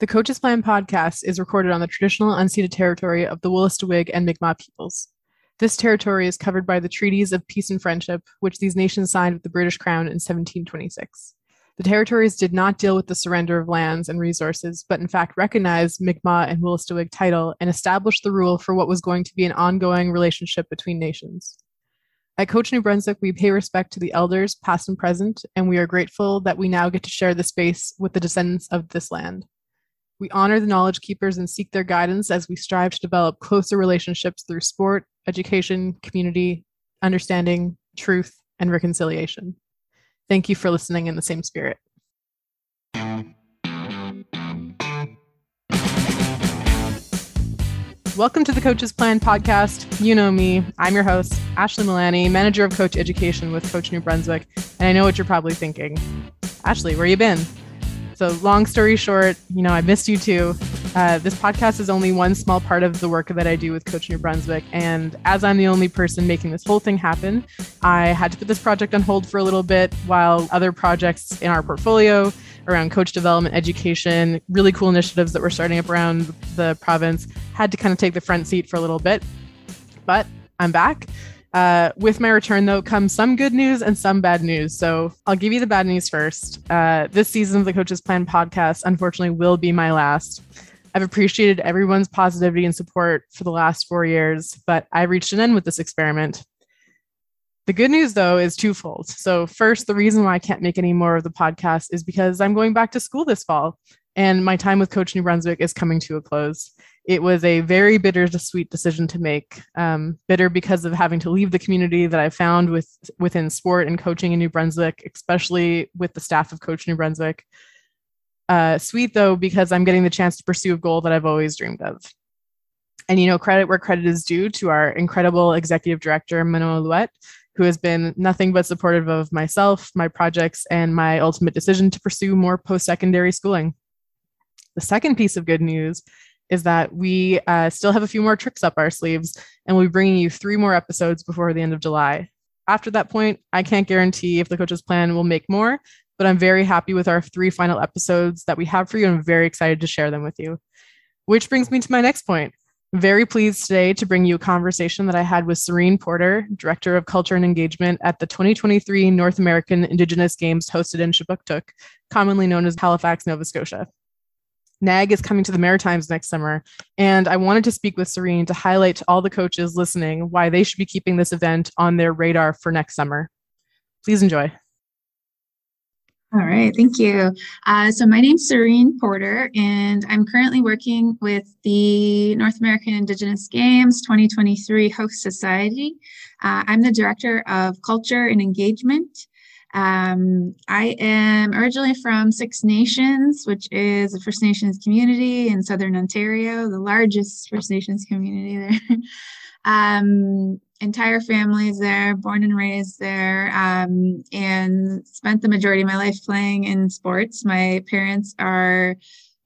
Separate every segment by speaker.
Speaker 1: The Coaches Plan podcast is recorded on the traditional unceded territory of the Wolastoqiyik and Mi'kmaq peoples. This territory is covered by the treaties of peace and friendship, which these nations signed with the British Crown in 1726. The territories did not deal with the surrender of lands and resources, but in fact recognized Mi'kmaq and Wolastoqiyik title and established the rule for what was going to be an ongoing relationship between nations. At Coach New Brunswick, we pay respect to the elders, past and present, and we are grateful that we now get to share the space with the descendants of this land. We honor the knowledge keepers and seek their guidance as we strive to develop closer relationships through sport, education, community, understanding, truth, and reconciliation. Thank you for listening in the same spirit. Welcome to the Coaches Plan podcast. You know me. I'm your host, Ashley Milani, manager of coach education with Coach New Brunswick. And I know what you're probably thinking. Ashley, where you been? So, long story short, you know, I missed you too. Uh, this podcast is only one small part of the work that I do with Coach New Brunswick. And as I'm the only person making this whole thing happen, I had to put this project on hold for a little bit while other projects in our portfolio around coach development, education, really cool initiatives that we're starting up around the province had to kind of take the front seat for a little bit. But I'm back. Uh, with my return, though, comes some good news and some bad news. So I'll give you the bad news first. Uh, this season of the Coaches Plan podcast, unfortunately, will be my last. I've appreciated everyone's positivity and support for the last four years, but I reached an end with this experiment. The good news, though, is twofold. So, first, the reason why I can't make any more of the podcast is because I'm going back to school this fall, and my time with Coach New Brunswick is coming to a close it was a very bitter to sweet decision to make. Um, bitter because of having to leave the community that I found with within sport and coaching in New Brunswick, especially with the staff of Coach New Brunswick. Uh, sweet though because I'm getting the chance to pursue a goal that I've always dreamed of. And you know, credit where credit is due to our incredible executive director Manon Louette, who has been nothing but supportive of myself, my projects, and my ultimate decision to pursue more post-secondary schooling. The second piece of good news is that we uh, still have a few more tricks up our sleeves and we'll be bringing you three more episodes before the end of July. After that point, I can't guarantee if the coaches plan will make more, but I'm very happy with our three final episodes that we have for you and I'm very excited to share them with you. Which brings me to my next point. Very pleased today to bring you a conversation that I had with Serene Porter, Director of Culture and Engagement at the 2023 North American Indigenous Games hosted in Kjipuktuk, commonly known as Halifax, Nova Scotia. NAIG is coming to the Maritimes next summer, and I wanted to speak with Serene to highlight to all the coaches listening why they should be keeping this event on their radar for next summer. Please enjoy.
Speaker 2: All right, thank you. Uh, so my name's Serene Porter, and I'm currently working with the North American Indigenous Games 2023 Host Society. Uh, I'm the Director of Culture and Engagement, um, I am originally from Six Nations, which is a First Nations community in Southern Ontario, the largest First Nations community there. um, entire families there, born and raised there, um, and spent the majority of my life playing in sports. My parents are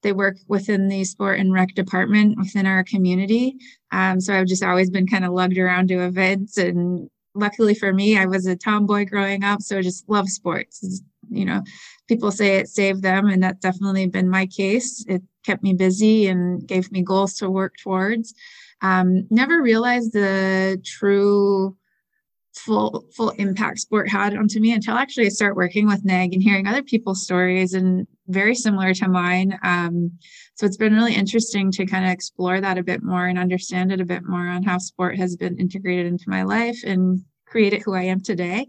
Speaker 2: they work within the sport and rec department within our community. Um, so I've just always been kind of lugged around to events and luckily for me, I was a tomboy growing up, so I just love sports. You know, people say it saved them, and that's definitely been my case. It kept me busy and gave me goals to work towards. Um, never realized the true full full impact sport had onto me until actually I start working with NAIG and hearing other people's stories and very similar to mine. Um, so it's been really interesting to kind of explore that a bit more and understand it a bit more on how sport has been integrated into my life and created who I am today.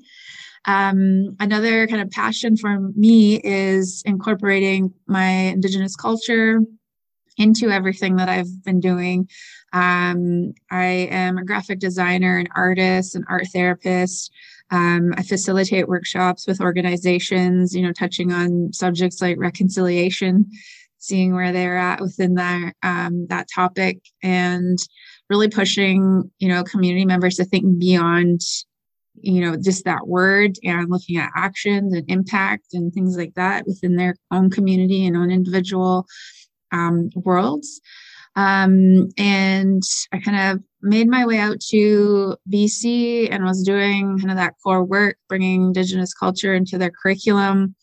Speaker 2: Um, another kind of passion for me is incorporating my Indigenous culture into everything that I've been doing. Um, I am a graphic designer, an artist, an art therapist. Um, I facilitate workshops with organizations, you know, touching on subjects like reconciliation seeing where they're at within that um, that topic and really pushing you know community members to think beyond you know just that word and looking at actions and impact and things like that within their own community and own individual um, worlds. Um, and i kind of made my way out to bc and was doing kind of that core work bringing indigenous culture into their curriculum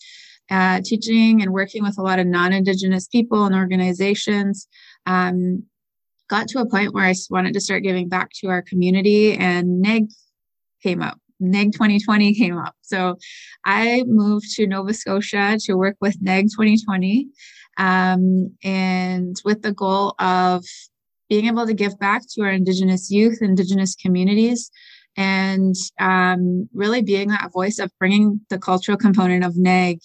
Speaker 2: uh, teaching and working with a lot of non-indigenous people and organizations. Um, got to a point where i wanted to start giving back to our community and NAIG came up. NAIG 2020 came up. So i moved to nova scotia to work with NAIG 2020 um, and with the goal of being able to give back to our indigenous youth indigenous communities and um, really being that voice of bringing the cultural component of NAIG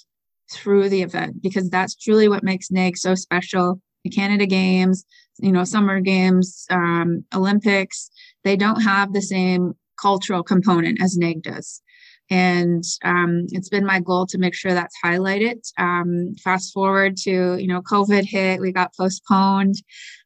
Speaker 2: through the event because that's truly what makes NAIG so special. The Canada Games, you know, Summer Games, um, Olympics, they don't have the same cultural component as NAIG does. And um, it's been my goal to make sure that's highlighted. Um, fast forward to, you know, COVID hit, we got postponed.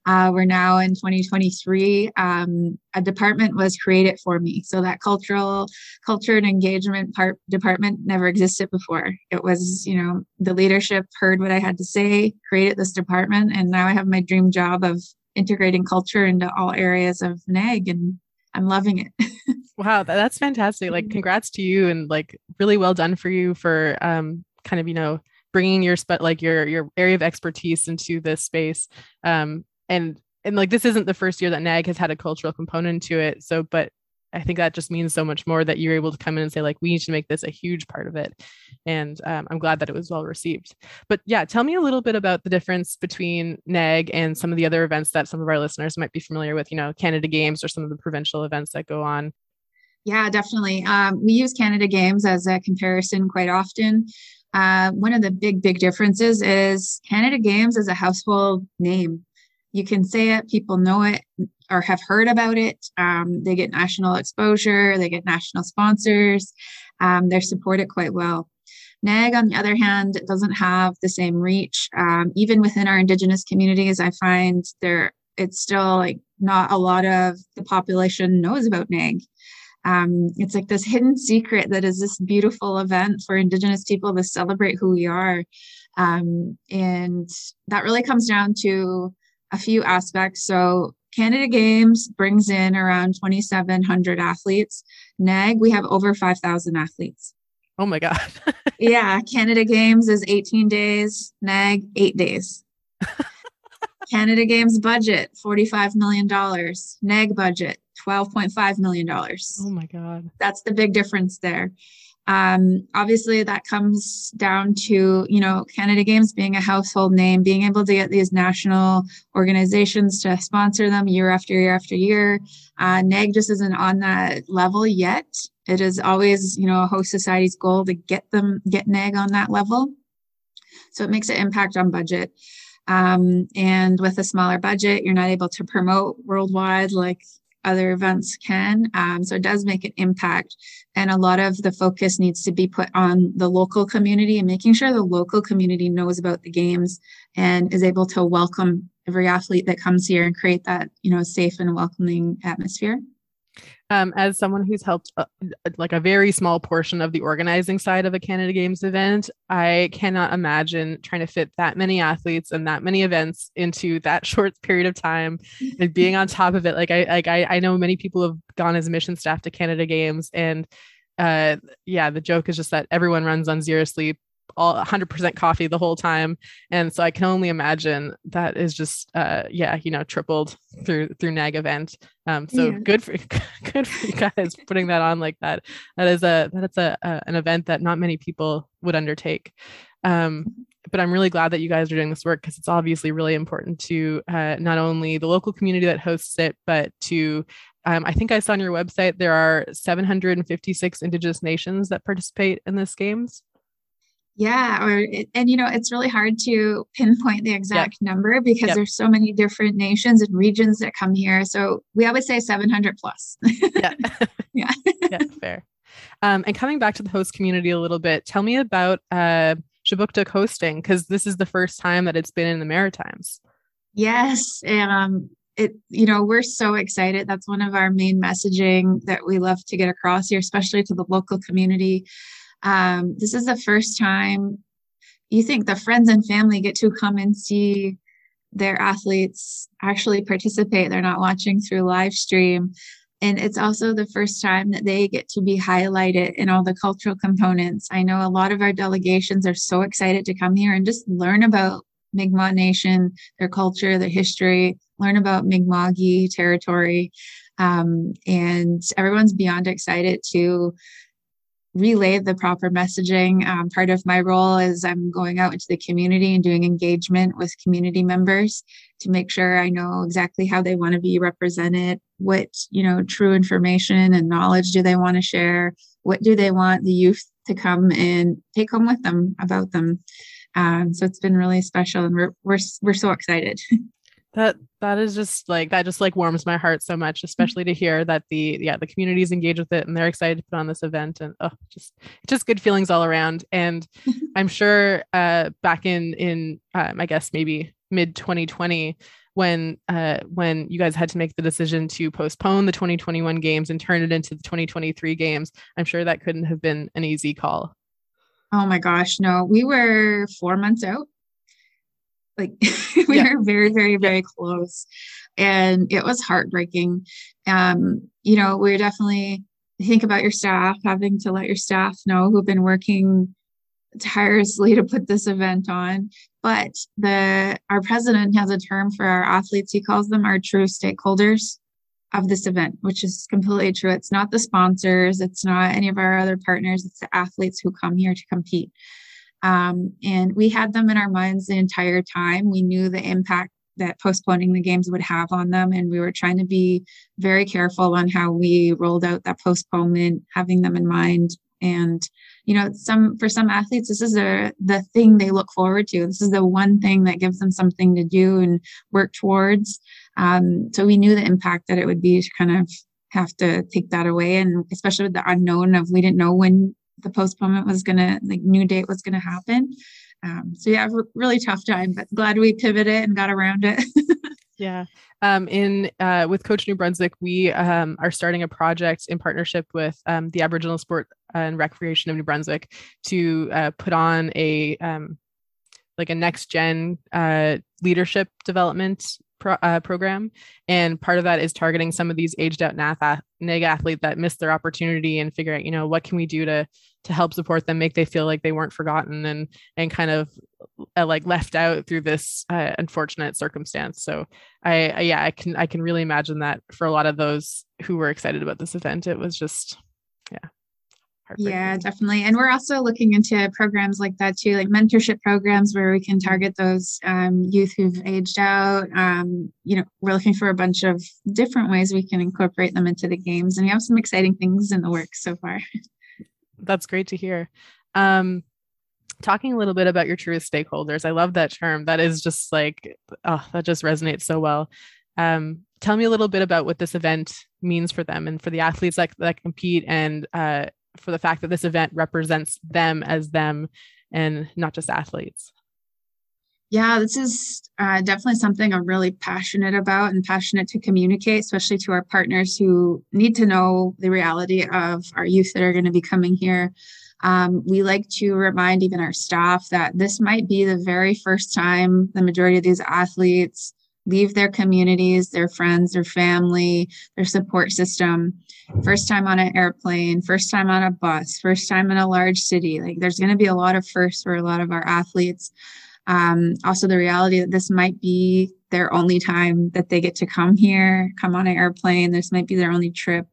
Speaker 2: Uh, we're now in 2023. Um, a department was created for me. So that cultural culture and engagement part department never existed before. It was, you know, the leadership heard what I had to say, created this department, and now I have my dream job of integrating culture into all areas of NAIG and I'm loving it.
Speaker 1: wow, that's fantastic. Like mm-hmm. congrats to you and like really well done for you for um kind of, you know, bringing your spe- like your your area of expertise into this space. Um and and like this isn't the first year that NAIG has had a cultural component to it. So, but I think that just means so much more that you're able to come in and say like we need to make this a huge part of it, and um, I'm glad that it was well received. But yeah, tell me a little bit about the difference between NAIG and some of the other events that some of our listeners might be familiar with. You know, Canada Games or some of the provincial events that go on.
Speaker 2: Yeah, definitely. Um, we use Canada Games as a comparison quite often. Uh, one of the big, big differences is Canada Games is a household name you can say it, people know it or have heard about it. Um, they get national exposure, they get national sponsors, um, they're supported quite well. NAIG, on the other hand, doesn't have the same reach. Um, even within our Indigenous communities, I find there it's still like not a lot of the population knows about NAIG. Um, it's like this hidden secret that is this beautiful event for Indigenous people to celebrate who we are. Um, and that really comes down to a few aspects. So Canada Games brings in around 2,700 athletes. NAIG, we have over 5,000 athletes.
Speaker 1: Oh my God.
Speaker 2: yeah, Canada Games is 18 days, NAIG, eight days. Canada Games budget, $45 million. NAIG budget, $12.5 million.
Speaker 1: Oh my God.
Speaker 2: That's the big difference there. Um, obviously, that comes down to you know Canada Games being a household name, being able to get these national organizations to sponsor them year after year after year. Uh, NAIG just isn't on that level yet. It is always you know a host society's goal to get them get NAIG on that level. So it makes an impact on budget. Um, and with a smaller budget, you're not able to promote worldwide like other events can. Um, so it does make an impact. And a lot of the focus needs to be put on the local community and making sure the local community knows about the games and is able to welcome every athlete that comes here and create that, you know, safe and welcoming atmosphere
Speaker 1: um, as someone who's helped uh, like a very small portion of the organizing side of a Canada Games event, I cannot imagine trying to fit that many athletes and that many events into that short period of time and being on top of it. Like I like I, I know many people have gone as mission staff to Canada Games and uh yeah the joke is just that everyone runs on zero sleep all 100% coffee the whole time and so i can only imagine that is just uh yeah you know tripled through through NAIG event um so yeah. good for good for you guys putting that on like that that is a that's a, a an event that not many people would undertake um but i'm really glad that you guys are doing this work because it's obviously really important to uh, not only the local community that hosts it but to um, I think I saw on your website there are 756 Indigenous nations that participate in this games.
Speaker 2: Yeah, or and you know it's really hard to pinpoint the exact yep. number because yep. there's so many different nations and regions that come here. So we always say 700 plus.
Speaker 1: yeah, yeah, yeah, fair. Um, and coming back to the host community a little bit, tell me about uh, Kjipuktuk hosting because this is the first time that it's been in the Maritimes.
Speaker 2: Yes, um, it you know we're so excited. That's one of our main messaging that we love to get across here, especially to the local community. Um, this is the first time you think the friends and family get to come and see their athletes actually participate. They're not watching through live stream. and it's also the first time that they get to be highlighted in all the cultural components. I know a lot of our delegations are so excited to come here and just learn about Mi'kmaq Nation, their culture, their history, learn about Mi'kma'ki territory. Um, and everyone's beyond excited to relay the proper messaging. Um, part of my role is I'm going out into the community and doing engagement with community members to make sure I know exactly how they want to be represented, what you know true information and knowledge do they want to share, what do they want the youth to come and take home with them about them. Um, so it's been really special, and we're we're we're so excited.
Speaker 1: that that is just like that just like warms my heart so much mm-hmm. especially to hear that the yeah the community is engaged with it and they're excited to put on this event and oh just just good feelings all around. And i'm sure uh back in in um, i guess maybe mid 2020 when uh when you guys had to make the decision to postpone the 2021 games and turn it into the 2023 games i'm sure that couldn't have been an easy call.
Speaker 2: Oh my gosh no. We were four months out like we yeah. were very, very, very close. And it was heartbreaking. Um, you know, we definitely think about your staff, having to let your staff know who've been working tirelessly to put this event on. But the our president has a term for our athletes. He calls them our true stakeholders of this event, which is completely true. It's not the sponsors, it's not any of our other partners, it's the athletes who come here to compete. Um, and we had them in our minds the entire time. We knew the impact that postponing the games would have on them. And we were trying to be very careful on how we rolled out that postponement, having them in mind. And, you know, some for some athletes, this is the thing they look forward to. This is the one thing that gives them something to do and work towards. Um, so we knew the impact that it would be to kind of have to take that away. And especially with the unknown of we didn't know when the postponement was gonna like new date was gonna happen. Um, so yeah, really tough time, but glad we pivoted and got around it.
Speaker 1: yeah. Um, in uh, with Coach New Brunswick, we um, are starting a project in partnership with um, the Aboriginal Sport and Recreation of New Brunswick to uh, put on a um, like a next gen uh, leadership development pro, uh, program. And part of that is targeting some of these aged out NAG athlete that missed their opportunity and figure out, you know, what can we do to to help support them, make they feel like they weren't forgotten and and kind of uh, like left out through this uh, unfortunate circumstance. So I, I yeah, I can I can really imagine that for a lot of those who were excited about this event, it was just yeah
Speaker 2: yeah, definitely. And we're also looking into programs like that too, like mentorship programs where we can target those um, youth who've aged out. Um, you know, we're looking for a bunch of different ways we can incorporate them into the games, and we have some exciting things in the works so far.
Speaker 1: That's great to hear. Um, talking a little bit about your truest stakeholders, I love that term. That is just like, oh, that just resonates so well. Um, tell me a little bit about what this event means for them and for the athletes that, that compete and uh, for the fact that this event represents them as them and not just athletes.
Speaker 2: Yeah, this is uh, definitely something I'm really passionate about and passionate to communicate, especially to our partners who need to know the reality of our youth that are going to be coming here. Um, we like to remind even our staff that this might be the very first time the majority of these athletes leave their communities, their friends, their family, their support system. First time on an airplane, first time on a bus, first time in a large city. Like there's going to be a lot of firsts for a lot of our athletes. Um, also, the reality that this might be their only time that they get to come here, come on an airplane. This might be their only trip.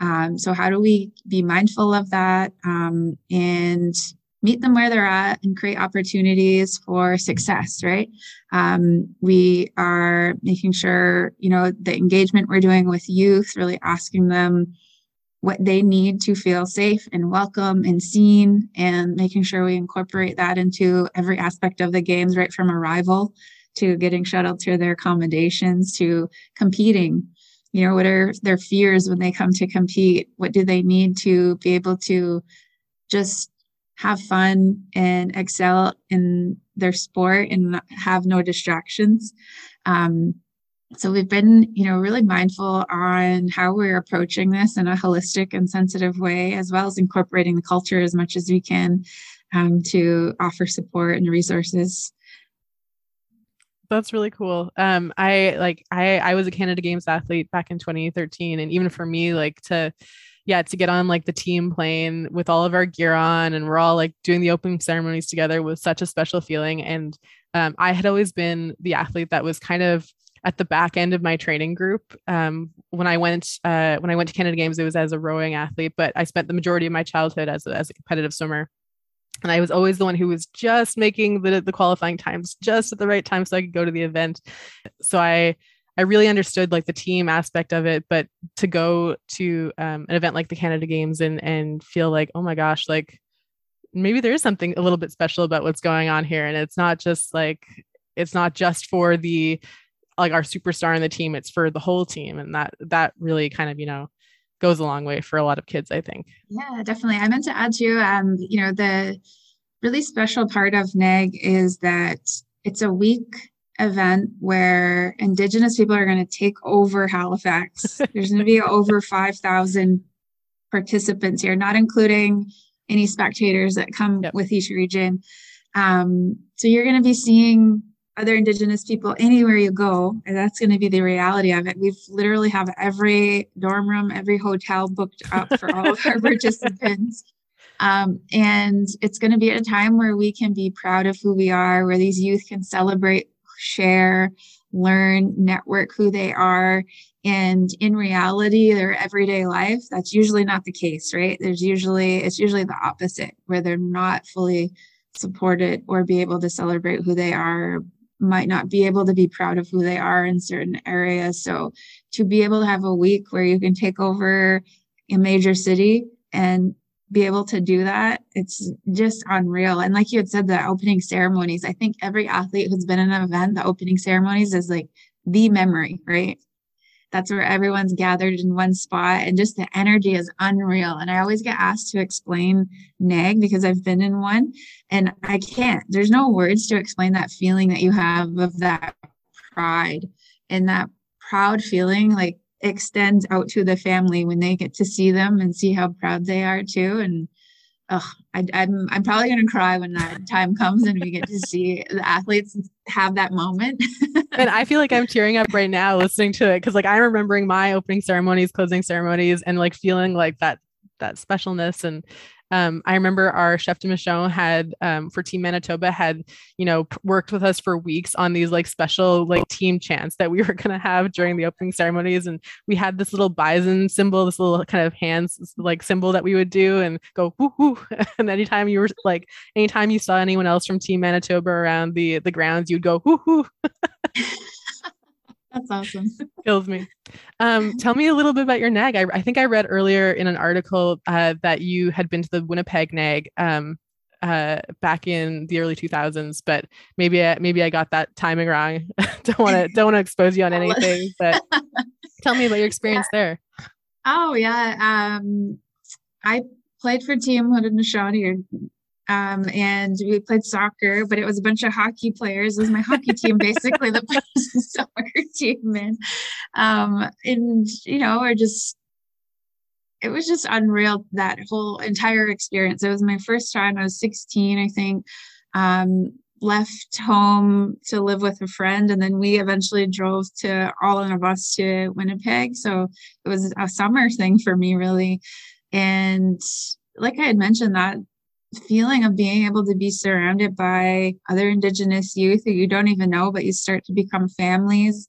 Speaker 2: Um, so, how do we be mindful of that um, and meet them where they're at and create opportunities for success right? Um, we are making sure you know the engagement we're doing with youth really asking them what they need to feel safe and welcome and seen and making sure we incorporate that into every aspect of the games right from arrival to getting shuttled to their accommodations to competing. You know what are their fears when they come to compete? What do they need to be able to just have fun and excel in their sport and have no distractions. Um, so we've been, you know, really mindful on how we're approaching this in a holistic and sensitive way, as well as incorporating the culture as much as we can um, to offer support and resources.
Speaker 1: That's really cool. Um, I like I I was a Canada Games athlete back in 2013, and even for me, like to yeah, to get on like the team plane with all of our gear on and we're all like doing the opening ceremonies together was such a special feeling. And um, I had always been the athlete that was kind of at the back end of my training group. Um, when I went uh, when I went to Canada Games, it was as a rowing athlete, but I spent the majority of my childhood as a, as a competitive swimmer. And I was always the one who was just making the, the qualifying times just at the right time so I could go to the event. So I I really understood like the team aspect of it, but to go to um, an event like the Canada Games and and feel like, oh my gosh, like maybe there is something a little bit special about what's going on here, and it's not just like it's not just for the like our superstar in the team; it's for the whole team, and that that really kind of you know goes a long way for a lot of kids, I think.
Speaker 2: Yeah, definitely. I meant to add too, um, you know, the really special part of NAIG is that it's a week event where Indigenous people are going to take over Halifax. There's going to be over 5,000 participants here, not including any spectators that come yep. with each region. Um, so you're going to be seeing other Indigenous people anywhere you go, and that's going to be the reality of it. We've literally have every dorm room, every hotel booked up for all of our participants. Um, and it's going to be at a time where we can be proud of who we are, where these youth can celebrate share, learn, network who they are. And in reality, their everyday life, that's usually not the case, right? There's usually, it's usually the opposite, where they're not fully supported or be able to celebrate who they are, might not be able to be proud of who they are in certain areas. So to be able to have a week where you can take over a major city and be able to do that it's just unreal. And like you had said the opening ceremonies i think every athlete who's been in an event the opening ceremonies is like the memory right? That's where everyone's gathered in one spot and just the energy is unreal. And i always get asked to explain NAIG because i've been in one and i can't. There's no words to explain that feeling that you have of that pride and that proud feeling like extends out to the family when they get to see them and see how proud they are too. And oh, I, am I'm, I'm probably gonna cry when that time comes and we get to see the athletes have that moment.
Speaker 1: and I feel like I'm tearing up right now listening to it because like I'm remembering my opening ceremonies, closing ceremonies, and like feeling like that that specialness and um, I remember our chef de mission had um, for Team Manitoba had you know worked with us for weeks on these like special like team chants that we were gonna have during the opening ceremonies, and we had this little bison symbol, this little kind of hands like symbol that we would do and go whoo whoo, and anytime you were like anytime you saw anyone else from Team Manitoba around the the grounds, you'd go whoo whoo.
Speaker 2: That's awesome.
Speaker 1: Kills me. Um, tell me a little bit about your NAIG. I, I think I read earlier in an article uh, that you had been to the Winnipeg NAIG um, uh, back in the early 2000s, but maybe I, maybe I got that timing wrong. don't want to don't want to expose you on anything, but tell me about your experience yeah. there.
Speaker 2: Oh yeah, um, I played for Team Haudenosaunee um, and we played soccer, but it was a bunch of hockey players. It was my hockey team basically that plays the soccer team, and um, and you know, or just it was just unreal that whole entire experience. It was my first time. I was 16, I think. Um, left home to live with a friend, and then we eventually drove to all in a bus to Winnipeg. So it was a summer thing for me, really. And like I had mentioned, that feeling of being able to be surrounded by other indigenous youth who you don't even know but you start to become families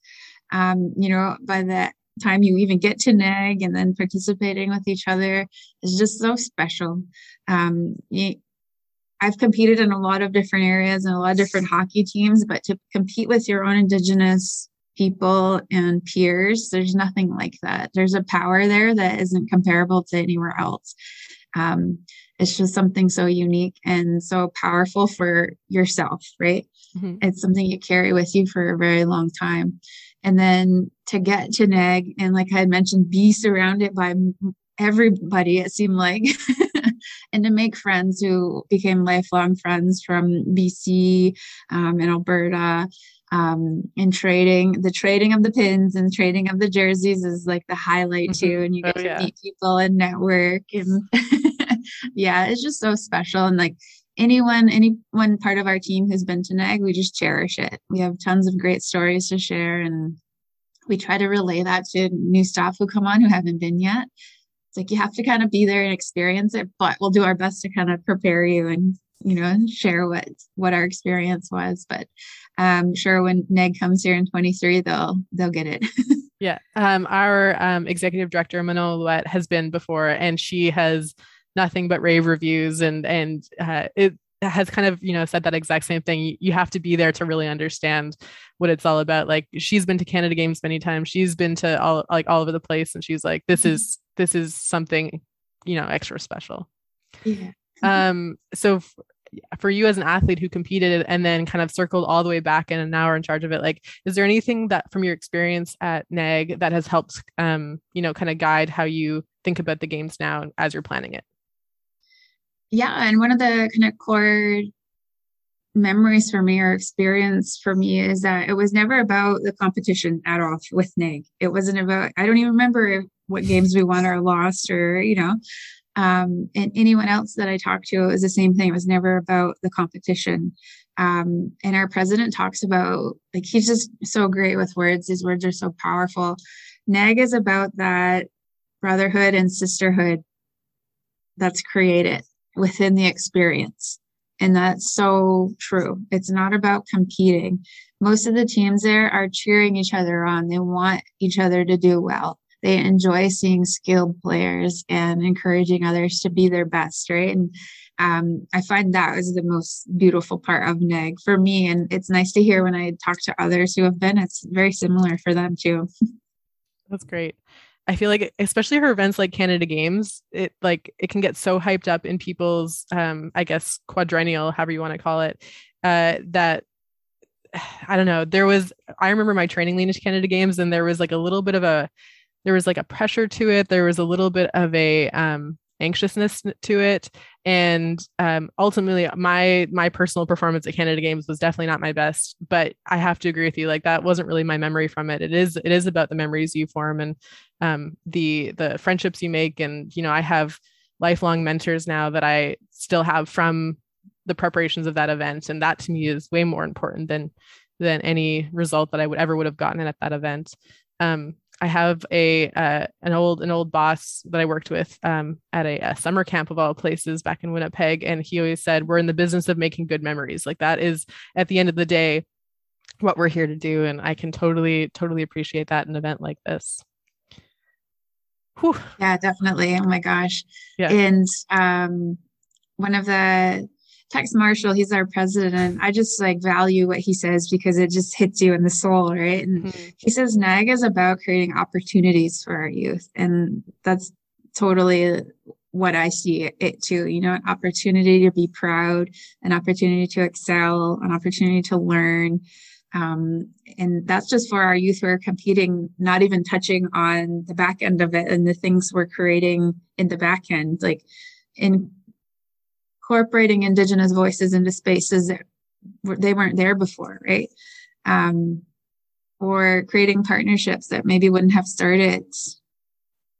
Speaker 2: um, you know by that time you even get to NAIG and then participating with each other is just so special. Um, you, i've competed in a lot of different areas and a lot of different hockey teams but to compete with your own indigenous people and peers there's nothing like that. There's a power there that isn't comparable to anywhere else. Um, it's just something so unique and so powerful for yourself, right? Mm-hmm. It's something you carry with you for a very long time. And then to get to NAIG and, like I had mentioned, be surrounded by everybody, it seemed like, and to make friends who became lifelong friends from BC um, and Alberta um in trading the trading of the pins and trading of the jerseys is like the highlight mm-hmm. too and you get oh, to yeah. meet people and network and yeah, it's just so special. And like anyone, anyone part of our team who's been to NAIG, we just cherish it. We have tons of great stories to share, and we try to relay that to new staff who come on who haven't been yet. It's like you have to kind of be there and experience it, but we'll do our best to kind of prepare you and you know share what what our experience was. But I'm um, sure when NAIG comes here in 23, they'll they'll get it.
Speaker 1: yeah, um, our um, executive director Manon Louette has been before, and she has nothing but rave reviews and and uh, it has kind of you know said that exact same thing. You, have to be there to really understand what it's all about. Like she's been to canada games many times. She's been to all like all over the place. And she's like this mm-hmm. is this is something you know extra special. Yeah. um so f- for you as an athlete who competed and then kind of circled all the way back and now are in charge of it like is there anything that from your experience at NAIG that has helped um you know kind of guide how you think about the games now as you're planning it
Speaker 2: yeah and one of the kind of core memories for me or experience for me is that it was never about the competition at all with NAIG. It wasn't about, I don't even remember what games we won or lost or, you know, um, and anyone else that I talked to, it was the same thing. It was never about the competition. Um, and our president talks about, like, he's just so great with words. His words are so powerful. NAIG is about that brotherhood and sisterhood that's created within the experience. And that's so true. It's not about competing. Most of the teams there are cheering each other on. They want each other to do well. They enjoy seeing skilled players and encouraging others to be their best, right? And um, I find that was the most beautiful part of NAIG for me. And it's nice to hear when I talk to others who have been, it's very similar for them too.
Speaker 1: That's great. I feel like especially for events like Canada Games, it like it can get so hyped up in people's um I guess quadrennial, however you want to call it, uh that I don't know. There was I remember my training leading to Canada Games and there was like a little bit of a there was like a pressure to it. There was a little bit of a um anxiousness to it. And um, ultimately my my personal performance at canada games was definitely not my best but i have to agree with you like that wasn't really my memory from it. It is it is about the memories you form and um, the the friendships you make. And you know i have lifelong mentors now that i still have from the preparations of that event. And that to me is way more important than than any result that i would ever would have gotten at that event. Um, I have a uh, an old an old boss that I worked with um, at a, a, summer camp of all places back in Winnipeg, and he always said, "We're in the business of making good memories. Like that is at the end of the day what we're here to do." And I can totally totally appreciate that in an event like this.
Speaker 2: Whew. Yeah, definitely. Oh my gosh. Yeah. And um, one of the Tex Marshall, he's our president. I just like value what he says because it just hits you in the soul, right? And mm-hmm. he says NAIG is about creating opportunities for our youth. And that's totally what I see it too. You know, an opportunity to be proud, an opportunity to excel, an opportunity to learn. Um, and that's just for our youth who are competing, not even touching on the back end of it and the things we're creating in the back end. Like in incorporating indigenous voices into spaces that they weren't there before right? Um, or creating partnerships that maybe wouldn't have started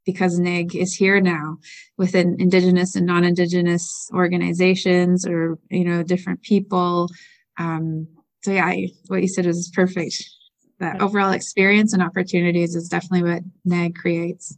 Speaker 2: because NAIG is here now within indigenous and non-indigenous organizations or you know different people. Um, so yeah I, what you said is perfect. That overall experience and opportunities is definitely what NAIG creates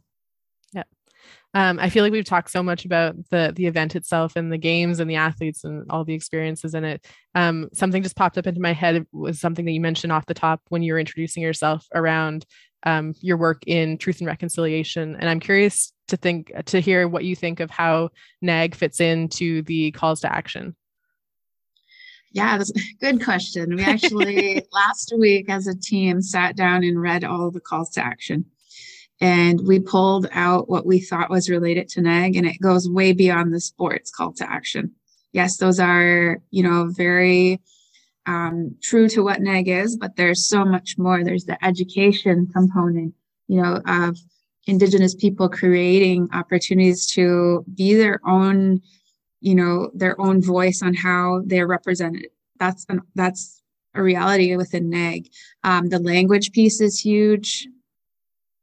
Speaker 1: um, I feel like we've talked so much about the the event itself and the games and the athletes and all the experiences in it. Um, something just popped up into my head was something that you mentioned off the top when you were introducing yourself around um, your work in truth and reconciliation. And I'm curious to think to hear what you think of how NAIG fits into the calls to action.
Speaker 2: Yeah, that's a good question. We actually last week as a team sat down and read all the calls to action and we pulled out what we thought was related to NAIG, and it goes way beyond the sports call to action. Yes, those are, you know, very um, true to what NAIG is, but there's so much more. There's the education component, you know, of Indigenous people creating opportunities to be their own, you know, their own voice on how they're represented. That's an, that's a reality within NAIG. Um, the language piece is huge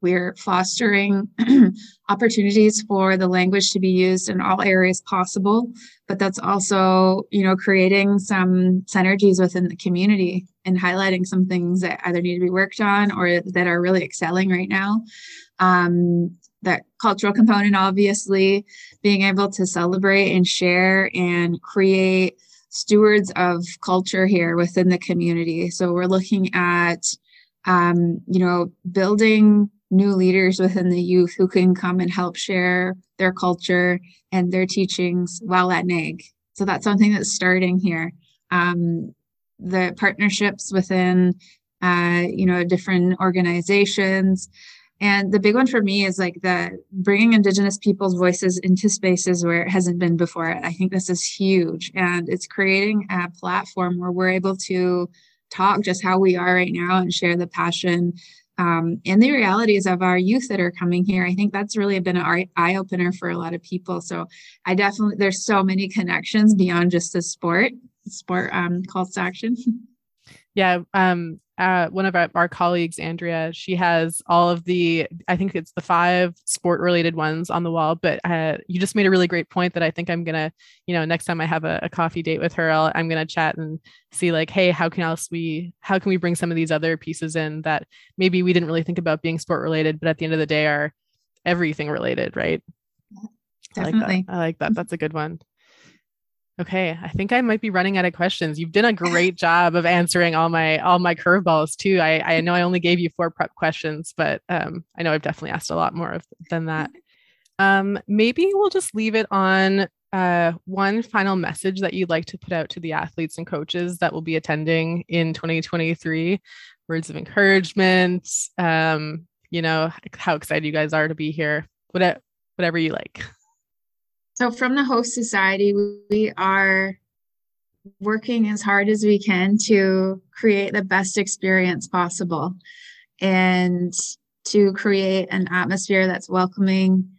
Speaker 2: we're fostering opportunities for the language to be used in all areas possible but that's also you know creating some synergies within the community and highlighting some things that either need to be worked on or that are really excelling right now. Um, that cultural component obviously being able to celebrate and share and create stewards of culture here within the community. So we're looking at um, you know building new leaders within the youth who can come and help share their culture and their teachings while at NAIG. So that's something that's starting here. Um, the partnerships within, uh, you know, different organizations. And the big one for me is like the bringing Indigenous people's voices into spaces where it hasn't been before. I think this is huge. And it's creating a platform where we're able to talk just how we are right now and share the passion um, and the realities of our youth that are coming here. I think that's really been an eye opener for a lot of people. So I definitely there's so many connections beyond just the sport sport um, calls to action.
Speaker 1: Yeah, um, uh, one of our, our, colleagues, Andrea, she has all of the, I think it's the five sport related ones on the wall. But uh, you just made a really great point that I think I'm gonna, you know, next time I have a, a coffee date with her, i am gonna chat and see like, hey, how can else we, how can we bring some of these other pieces in that maybe we didn't really think about being sport related, but at the end of the day are everything related, right?
Speaker 2: Definitely.
Speaker 1: I like that. I like that. That's a good one. Okay, I think I might be running out of questions. You've done a great job of answering all my all my curveballs too. I, I know I only gave you four prep questions, but um, I know I've definitely asked a lot more of, than that. Um, maybe we'll just leave it on uh, one final message that you'd like to put out to the athletes and coaches that will be attending in 2023. Words of encouragement. Um, you know how excited you guys are to be here. Whatever, whatever you like.
Speaker 2: So, from the host society, we are working as hard as we can to create the best experience possible and to create an atmosphere that's welcoming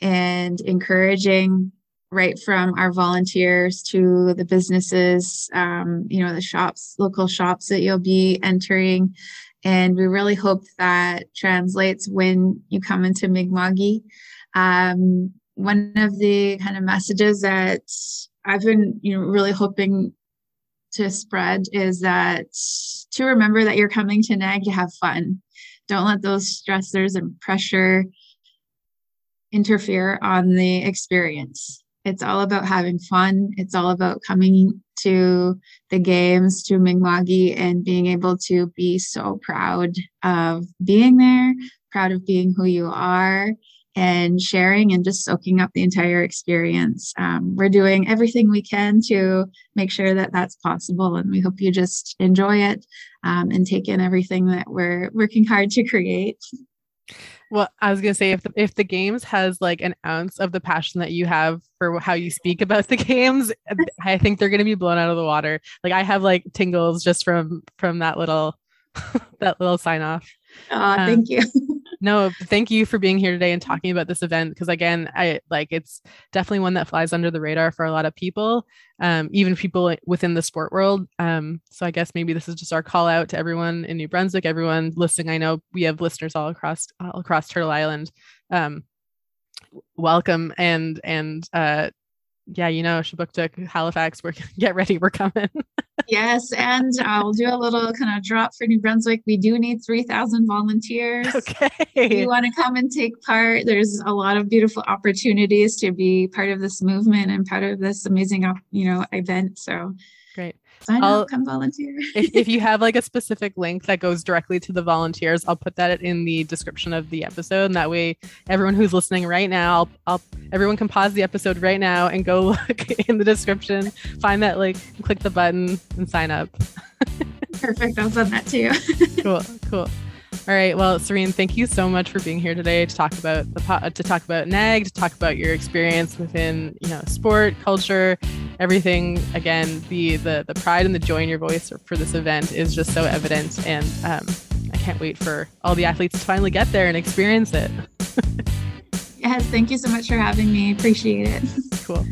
Speaker 2: and encouraging right from our volunteers to the businesses um, you know the shops local shops that you'll be entering. And we really hope that translates when you come into mi'kma'ki. Um, one of the kind of messages that I've been, you know, really hoping to spread is that to remember that you're coming to NAIG to have fun. Don't let those stressors and pressure interfere on the experience. It's all about having fun. It's all about coming to the games, to Mi'kma'ki, and being able to be so proud of being there, proud of being who you are, and sharing and just soaking up the entire experience. Um, we're doing everything we can to make sure that that's possible, and we hope you just enjoy it um, and take in everything that we're working hard to create.
Speaker 1: Well, I was gonna say if the, if the games has like an ounce of the passion that you have for how you speak about the games, I think they're gonna be blown out of the water. Like I have like tingles just from from that little that little sign off.
Speaker 2: Uh, um, thank you.
Speaker 1: no, thank you for being here today and talking about this event because again, I like it's definitely one that flies under the radar for a lot of people, um, even people within the sport world. Um, so I guess maybe this is just our call out to everyone in New Brunswick, everyone listening. I know we have listeners all across all across Turtle Island. Um, welcome and and uh, yeah, you know, Kjipuktuk, Halifax, we're get ready, we're coming.
Speaker 2: yes, and uh, I'll do a little kind of drop for New Brunswick. We do need 3,000 volunteers.
Speaker 1: Okay.
Speaker 2: If you want to come and take part, there's a lot of beautiful opportunities to be part of this movement and part of this amazing, uh, you know, event. So
Speaker 1: great.
Speaker 2: Sign I'll, up, come volunteer.
Speaker 1: if, if you have like a specific link that goes directly to the volunteers, I'll put that in the description of the episode. And that way, everyone who's listening right now, I'll, I'll everyone can pause the episode right now and go look in the description, find that link, click the button, and sign up.
Speaker 2: Perfect. I'll send that to you.
Speaker 1: cool. Cool. All right. Well, Serene, thank you so much for being here today to talk about the to talk about NAIG, to talk about your experience within you know sport, culture, everything. Again, the the the pride and the joy in your voice for this event is just so evident, and um, I can't wait for all the athletes to finally get there and experience it.
Speaker 2: yes. Thank you so much for having me. Appreciate it.
Speaker 1: Cool.